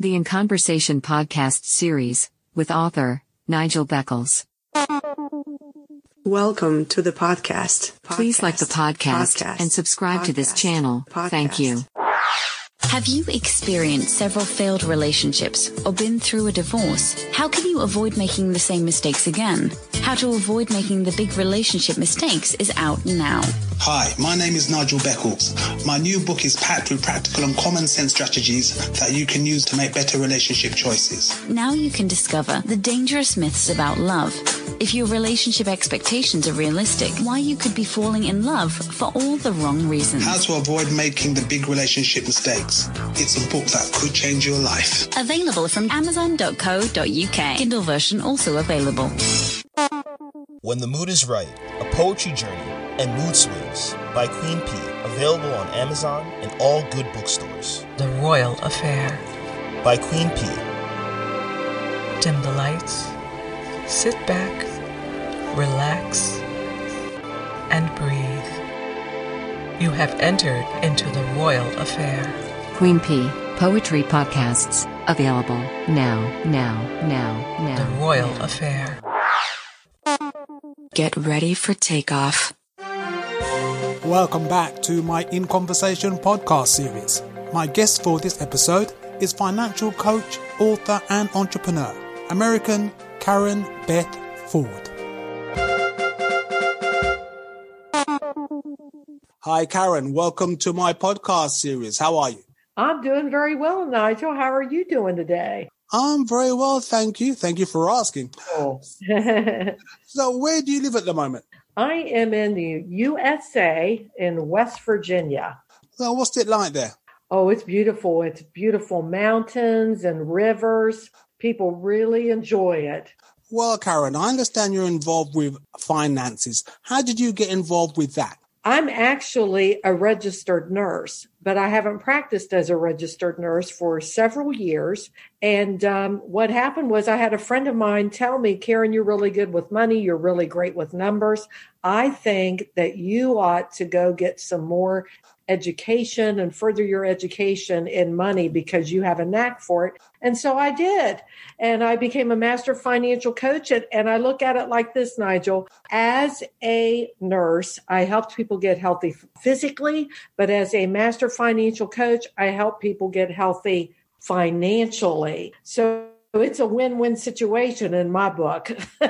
The In Conversation podcast series with author Nigel Beckles. Welcome to the podcast. Please like the podcast, Podcast. and subscribe to this Podcast. channel. Thank you. Have you experienced several failed relationships or been through a divorce? How can you avoid making the same mistakes again? How to avoid making the big relationship mistakes is out now. Hi, my name is Nigel Beckles. My new book is packed with practical and common sense strategies that you can use to make better relationship choices. Now you can discover the dangerous myths about love. If your relationship expectations are realistic, why you could be falling in love for all the wrong reasons. How to avoid making the big relationship mistakes. It's a book that could change your life. Available from amazon.co.uk. Kindle version also available. When the Mood is Right, A Poetry Journey and Mood Swings by Queen P. Available on Amazon and all good bookstores. The Royal Affair. By Queen P. Dim the lights, sit back, relax, and breathe. You have entered into the Royal Affair. Queen P Poetry Podcasts available now, now, now, now. The Royal Affair. Get ready for takeoff. Welcome back to my In Conversation podcast series. My guest for this episode is financial coach, author, and entrepreneur, American Karen Beth Ford. Hi, Karen. Welcome to my podcast series. How are you? I'm doing very well, Nigel. How are you doing today? I'm very well, thank you. Thank you for asking. Oh. So, where do you live at the moment? I am in the USA in West Virginia. So, what's it like there? Oh, it's beautiful. It's beautiful mountains and rivers. People really enjoy it. Well, Karen, I understand you're involved with finances. How did you get involved with that? I'm actually a registered nurse, but I haven't practiced as a registered nurse for several years. And um, what happened was I had a friend of mine tell me, Karen, you're really good with money. You're really great with numbers. I think that you ought to go get some more education and further your education in money because you have a knack for it. And so I did. And I became a master financial coach. And, and I look at it like this, Nigel. As a nurse, I helped people get healthy physically, but as a master financial coach, I help people get healthy financially. So it's a win win situation in my book.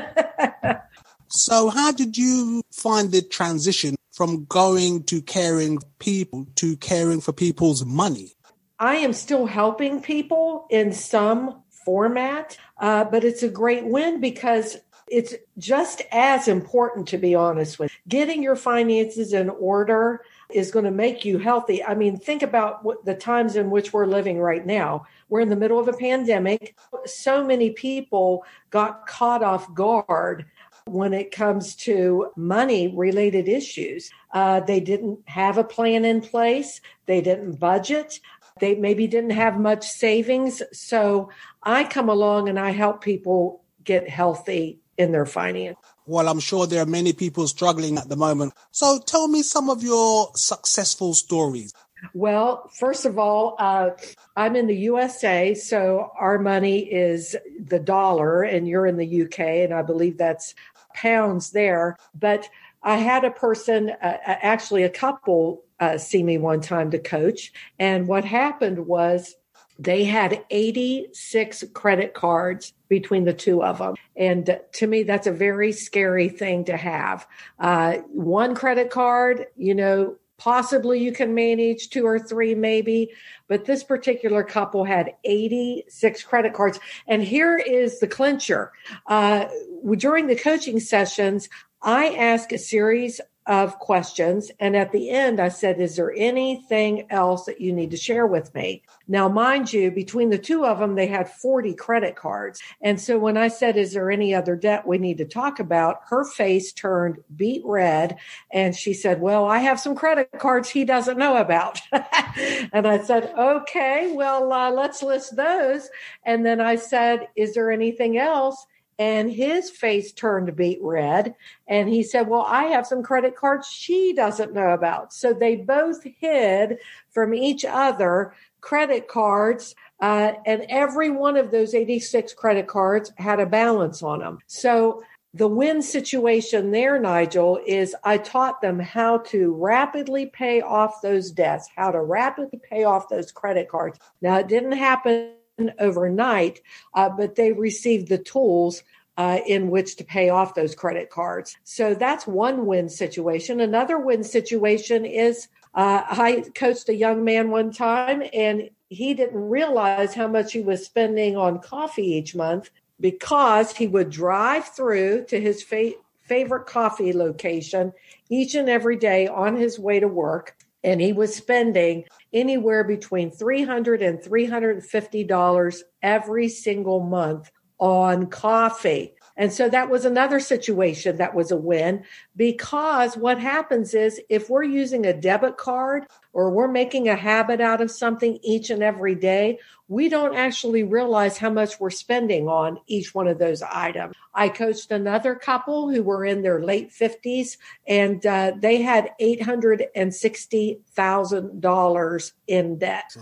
So, how did you find the transition from going to caring people to caring for people's money? I am still helping people in some format, uh, but it's a great win because it's just as important, to be honest with. Getting your finances in order is going to make you healthy. I mean, think about what the times in which we're living right now. We're in the middle of a pandemic. So many people got caught off guard when it comes to money related issues. Uh, they didn't have a plan in place, they didn't budget, they maybe didn't have much savings. So I come along and I help people get healthy in their finance. Well, I'm sure there are many people struggling at the moment. So, tell me some of your successful stories. Well, first of all, uh, I'm in the USA, so our money is the dollar, and you're in the UK, and I believe that's pounds there. But I had a person, uh, actually, a couple, uh, see me one time to coach. And what happened was they had 86 credit cards between the two of them. And to me, that's a very scary thing to have. Uh, one credit card, you know, possibly you can manage two or three, maybe. But this particular couple had 86 credit cards. And here is the clincher. Uh, during the coaching sessions, I ask a series of questions. And at the end, I said, Is there anything else that you need to share with me? Now, mind you, between the two of them, they had 40 credit cards. And so when I said, Is there any other debt we need to talk about? Her face turned beet red. And she said, Well, I have some credit cards he doesn't know about. and I said, Okay, well, uh, let's list those. And then I said, Is there anything else? And his face turned beet red. And he said, Well, I have some credit cards she doesn't know about. So they both hid from each other credit cards, uh, and every one of those 86 credit cards had a balance on them. So the win situation there, Nigel, is I taught them how to rapidly pay off those debts, how to rapidly pay off those credit cards. Now, it didn't happen overnight, uh, but they received the tools uh, in which to pay off those credit cards. So that's one win situation. Another win situation is uh, I coached a young man one time and he didn't realize how much he was spending on coffee each month because he would drive through to his fa- favorite coffee location each and every day on his way to work and he was spending anywhere between $300 and $350 every single month on coffee. And so that was another situation that was a win because what happens is if we're using a debit card or we're making a habit out of something each and every day, we don't actually realize how much we're spending on each one of those items. I coached another couple who were in their late 50s and uh, they had $860,000 in debt.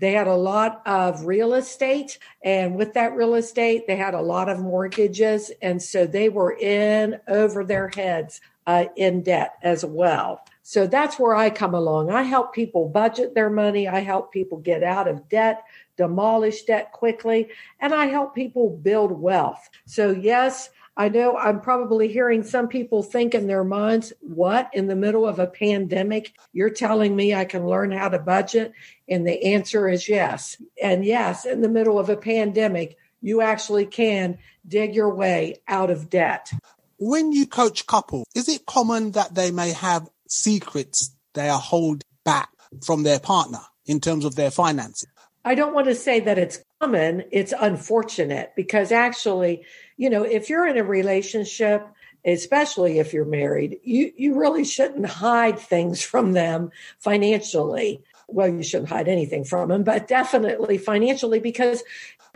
They had a lot of real estate, and with that real estate, they had a lot of mortgages. And so they were in over their heads uh, in debt as well. So that's where I come along. I help people budget their money, I help people get out of debt, demolish debt quickly, and I help people build wealth. So, yes, I know I'm probably hearing some people think in their minds, what in the middle of a pandemic? You're telling me I can learn how to budget? And the answer is yes. And yes, in the middle of a pandemic, you actually can dig your way out of debt. When you coach couples, is it common that they may have secrets they are holding back from their partner in terms of their finances? I don't want to say that it's common, it's unfortunate because actually, you know, if you're in a relationship, especially if you're married, you, you really shouldn't hide things from them financially. Well, you shouldn't hide anything from them, but definitely financially because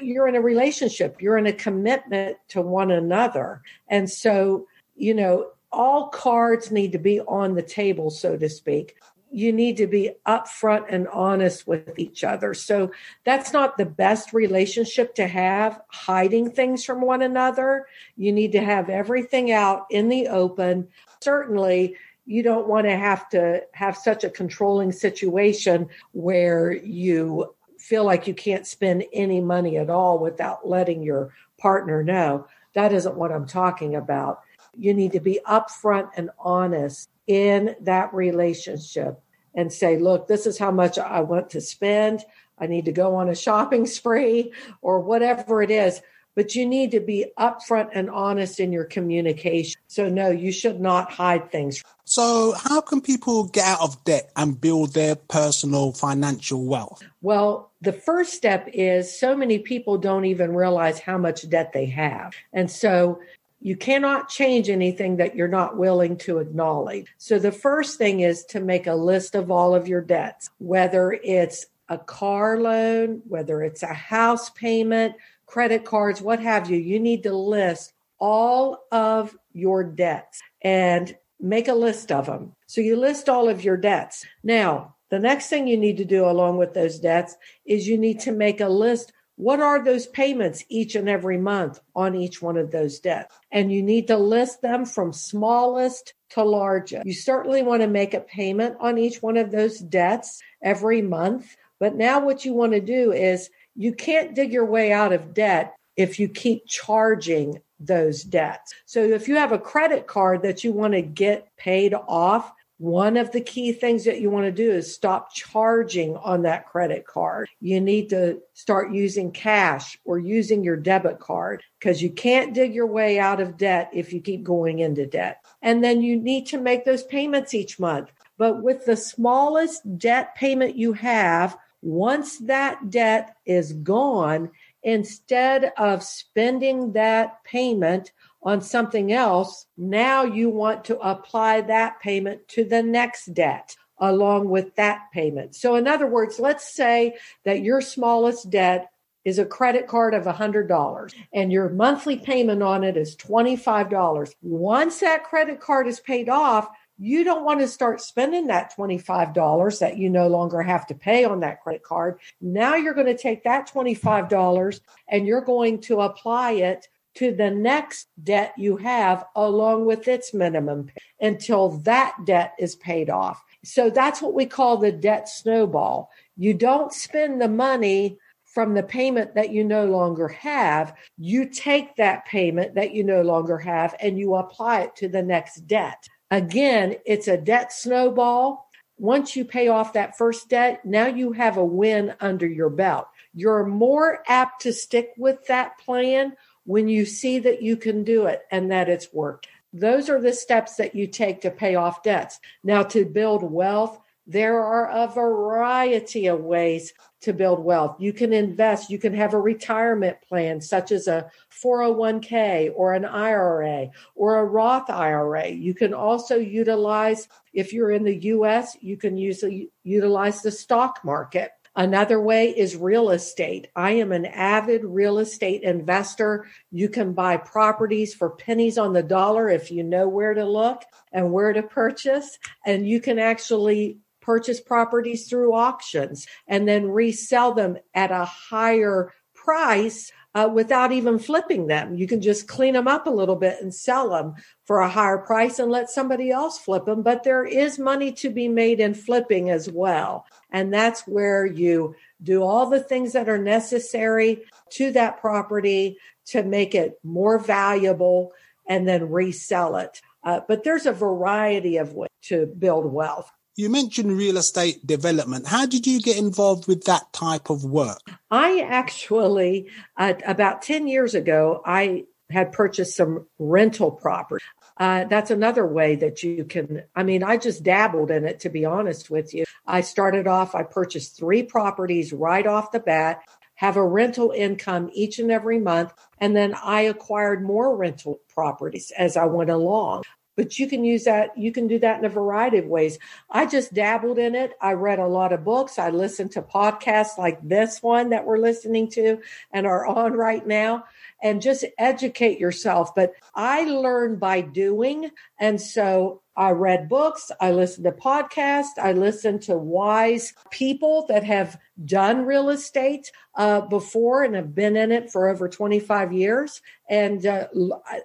you're in a relationship, you're in a commitment to one another. And so, you know, all cards need to be on the table, so to speak you need to be upfront and honest with each other. So that's not the best relationship to have, hiding things from one another. You need to have everything out in the open. Certainly, you don't want to have to have such a controlling situation where you feel like you can't spend any money at all without letting your partner know. That isn't what I'm talking about. You need to be upfront and honest in that relationship and say, look, this is how much I want to spend. I need to go on a shopping spree or whatever it is. But you need to be upfront and honest in your communication. So, no, you should not hide things. So, how can people get out of debt and build their personal financial wealth? Well, the first step is so many people don't even realize how much debt they have. And so, you cannot change anything that you're not willing to acknowledge. So the first thing is to make a list of all of your debts, whether it's a car loan, whether it's a house payment, credit cards, what have you. You need to list all of your debts and make a list of them. So you list all of your debts. Now, the next thing you need to do along with those debts is you need to make a list what are those payments each and every month on each one of those debts? And you need to list them from smallest to largest. You certainly want to make a payment on each one of those debts every month. But now what you want to do is you can't dig your way out of debt if you keep charging those debts. So if you have a credit card that you want to get paid off, one of the key things that you want to do is stop charging on that credit card. You need to start using cash or using your debit card because you can't dig your way out of debt if you keep going into debt. And then you need to make those payments each month. But with the smallest debt payment you have, once that debt is gone, instead of spending that payment on something else, now you want to apply that payment to the next debt along with that payment. So, in other words, let's say that your smallest debt is a credit card of $100 and your monthly payment on it is $25. Once that credit card is paid off, you don't want to start spending that $25 that you no longer have to pay on that credit card. Now you're going to take that $25 and you're going to apply it to the next debt you have along with its minimum until that debt is paid off. So that's what we call the debt snowball. You don't spend the money from the payment that you no longer have. You take that payment that you no longer have and you apply it to the next debt. Again, it's a debt snowball. Once you pay off that first debt, now you have a win under your belt. You're more apt to stick with that plan when you see that you can do it and that it's worked. Those are the steps that you take to pay off debts. Now, to build wealth, there are a variety of ways to build wealth. You can invest, you can have a retirement plan, such as a 401k or an IRA or a Roth IRA. You can also utilize, if you're in the US, you can use, utilize the stock market. Another way is real estate. I am an avid real estate investor. You can buy properties for pennies on the dollar if you know where to look and where to purchase. And you can actually purchase properties through auctions and then resell them at a higher price uh, without even flipping them. You can just clean them up a little bit and sell them for a higher price and let somebody else flip them. But there is money to be made in flipping as well. And that's where you do all the things that are necessary to that property to make it more valuable and then resell it. Uh, but there's a variety of ways to build wealth. You mentioned real estate development. How did you get involved with that type of work? I actually, uh, about 10 years ago, I had purchased some rental property. Uh, that's another way that you can. I mean, I just dabbled in it, to be honest with you. I started off, I purchased three properties right off the bat, have a rental income each and every month, and then I acquired more rental properties as I went along but you can use that you can do that in a variety of ways i just dabbled in it i read a lot of books i listened to podcasts like this one that we're listening to and are on right now and just educate yourself but i learn by doing and so I read books, I listened to podcasts, I listened to wise people that have done real estate uh, before and have been in it for over 25 years. And, uh,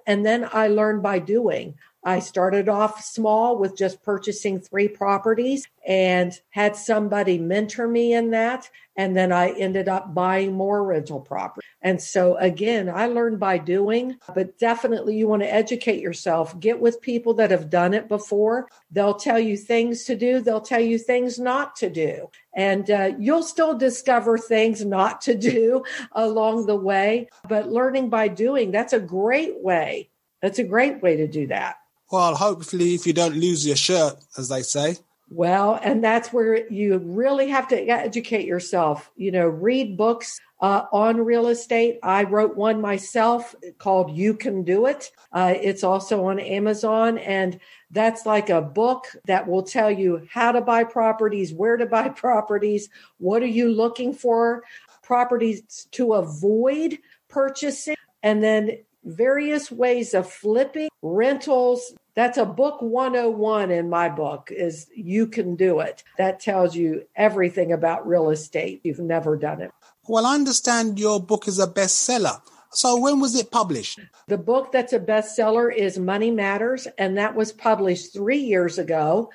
and then I learned by doing. I started off small with just purchasing three properties and had somebody mentor me in that. And then I ended up buying more rental property. And so again, I learned by doing, but definitely you want to educate yourself. Get with people that have done it before. They'll tell you things to do. They'll tell you things not to do. And uh, you'll still discover things not to do along the way. But learning by doing, that's a great way. That's a great way to do that. Well, hopefully, if you don't lose your shirt, as they say. Well, and that's where you really have to educate yourself. You know, read books uh, on real estate. I wrote one myself called You Can Do It. Uh, it's also on Amazon. And that's like a book that will tell you how to buy properties, where to buy properties, what are you looking for, properties to avoid purchasing, and then various ways of flipping rentals. That's a book 101 in my book is you can do it. That tells you everything about real estate. You've never done it. Well i understand your book is a bestseller. So when was it published? The book that's a bestseller is money matters and that was published three years ago.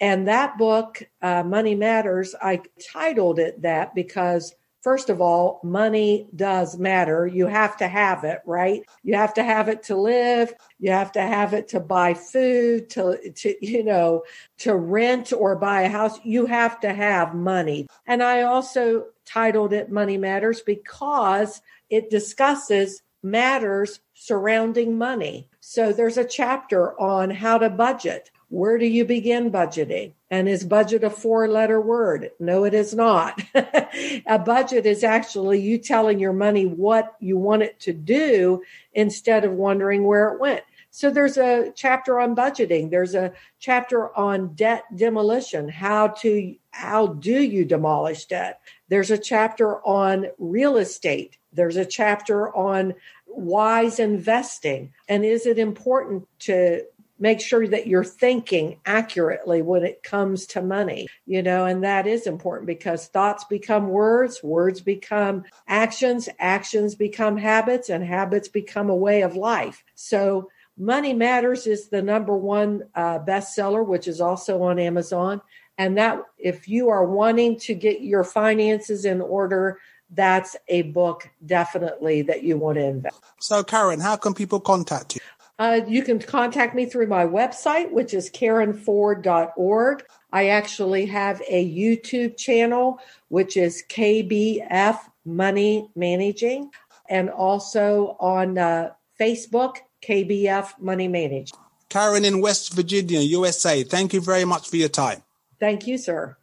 And that book uh, money matters i titled it that because First of all, money does matter. You have to have it, right? You have to have it to live. You have to have it to buy food, to, to, you know, to rent or buy a house. You have to have money. And I also titled it Money Matters because it discusses matters surrounding money. So there's a chapter on how to budget. Where do you begin budgeting? And is budget a four letter word? No, it is not. a budget is actually you telling your money what you want it to do instead of wondering where it went. So there's a chapter on budgeting. There's a chapter on debt demolition. How to, how do you demolish debt? There's a chapter on real estate. There's a chapter on wise investing. And is it important to make sure that you're thinking accurately when it comes to money, you know, and that is important because thoughts become words, words become actions, actions become habits, and habits become a way of life. So, Money Matters is the number one uh, bestseller, which is also on Amazon. And that, if you are wanting to get your finances in order, that's a book definitely that you want to invest. So, Karen, how can people contact you? Uh, you can contact me through my website, which is karenford.org. I actually have a YouTube channel, which is KBF Money Managing, and also on uh, Facebook, KBF Money Managing. Karen in West Virginia, USA, thank you very much for your time. Thank you, sir.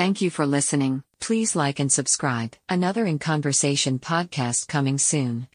Thank you for listening. Please like and subscribe. Another In Conversation podcast coming soon.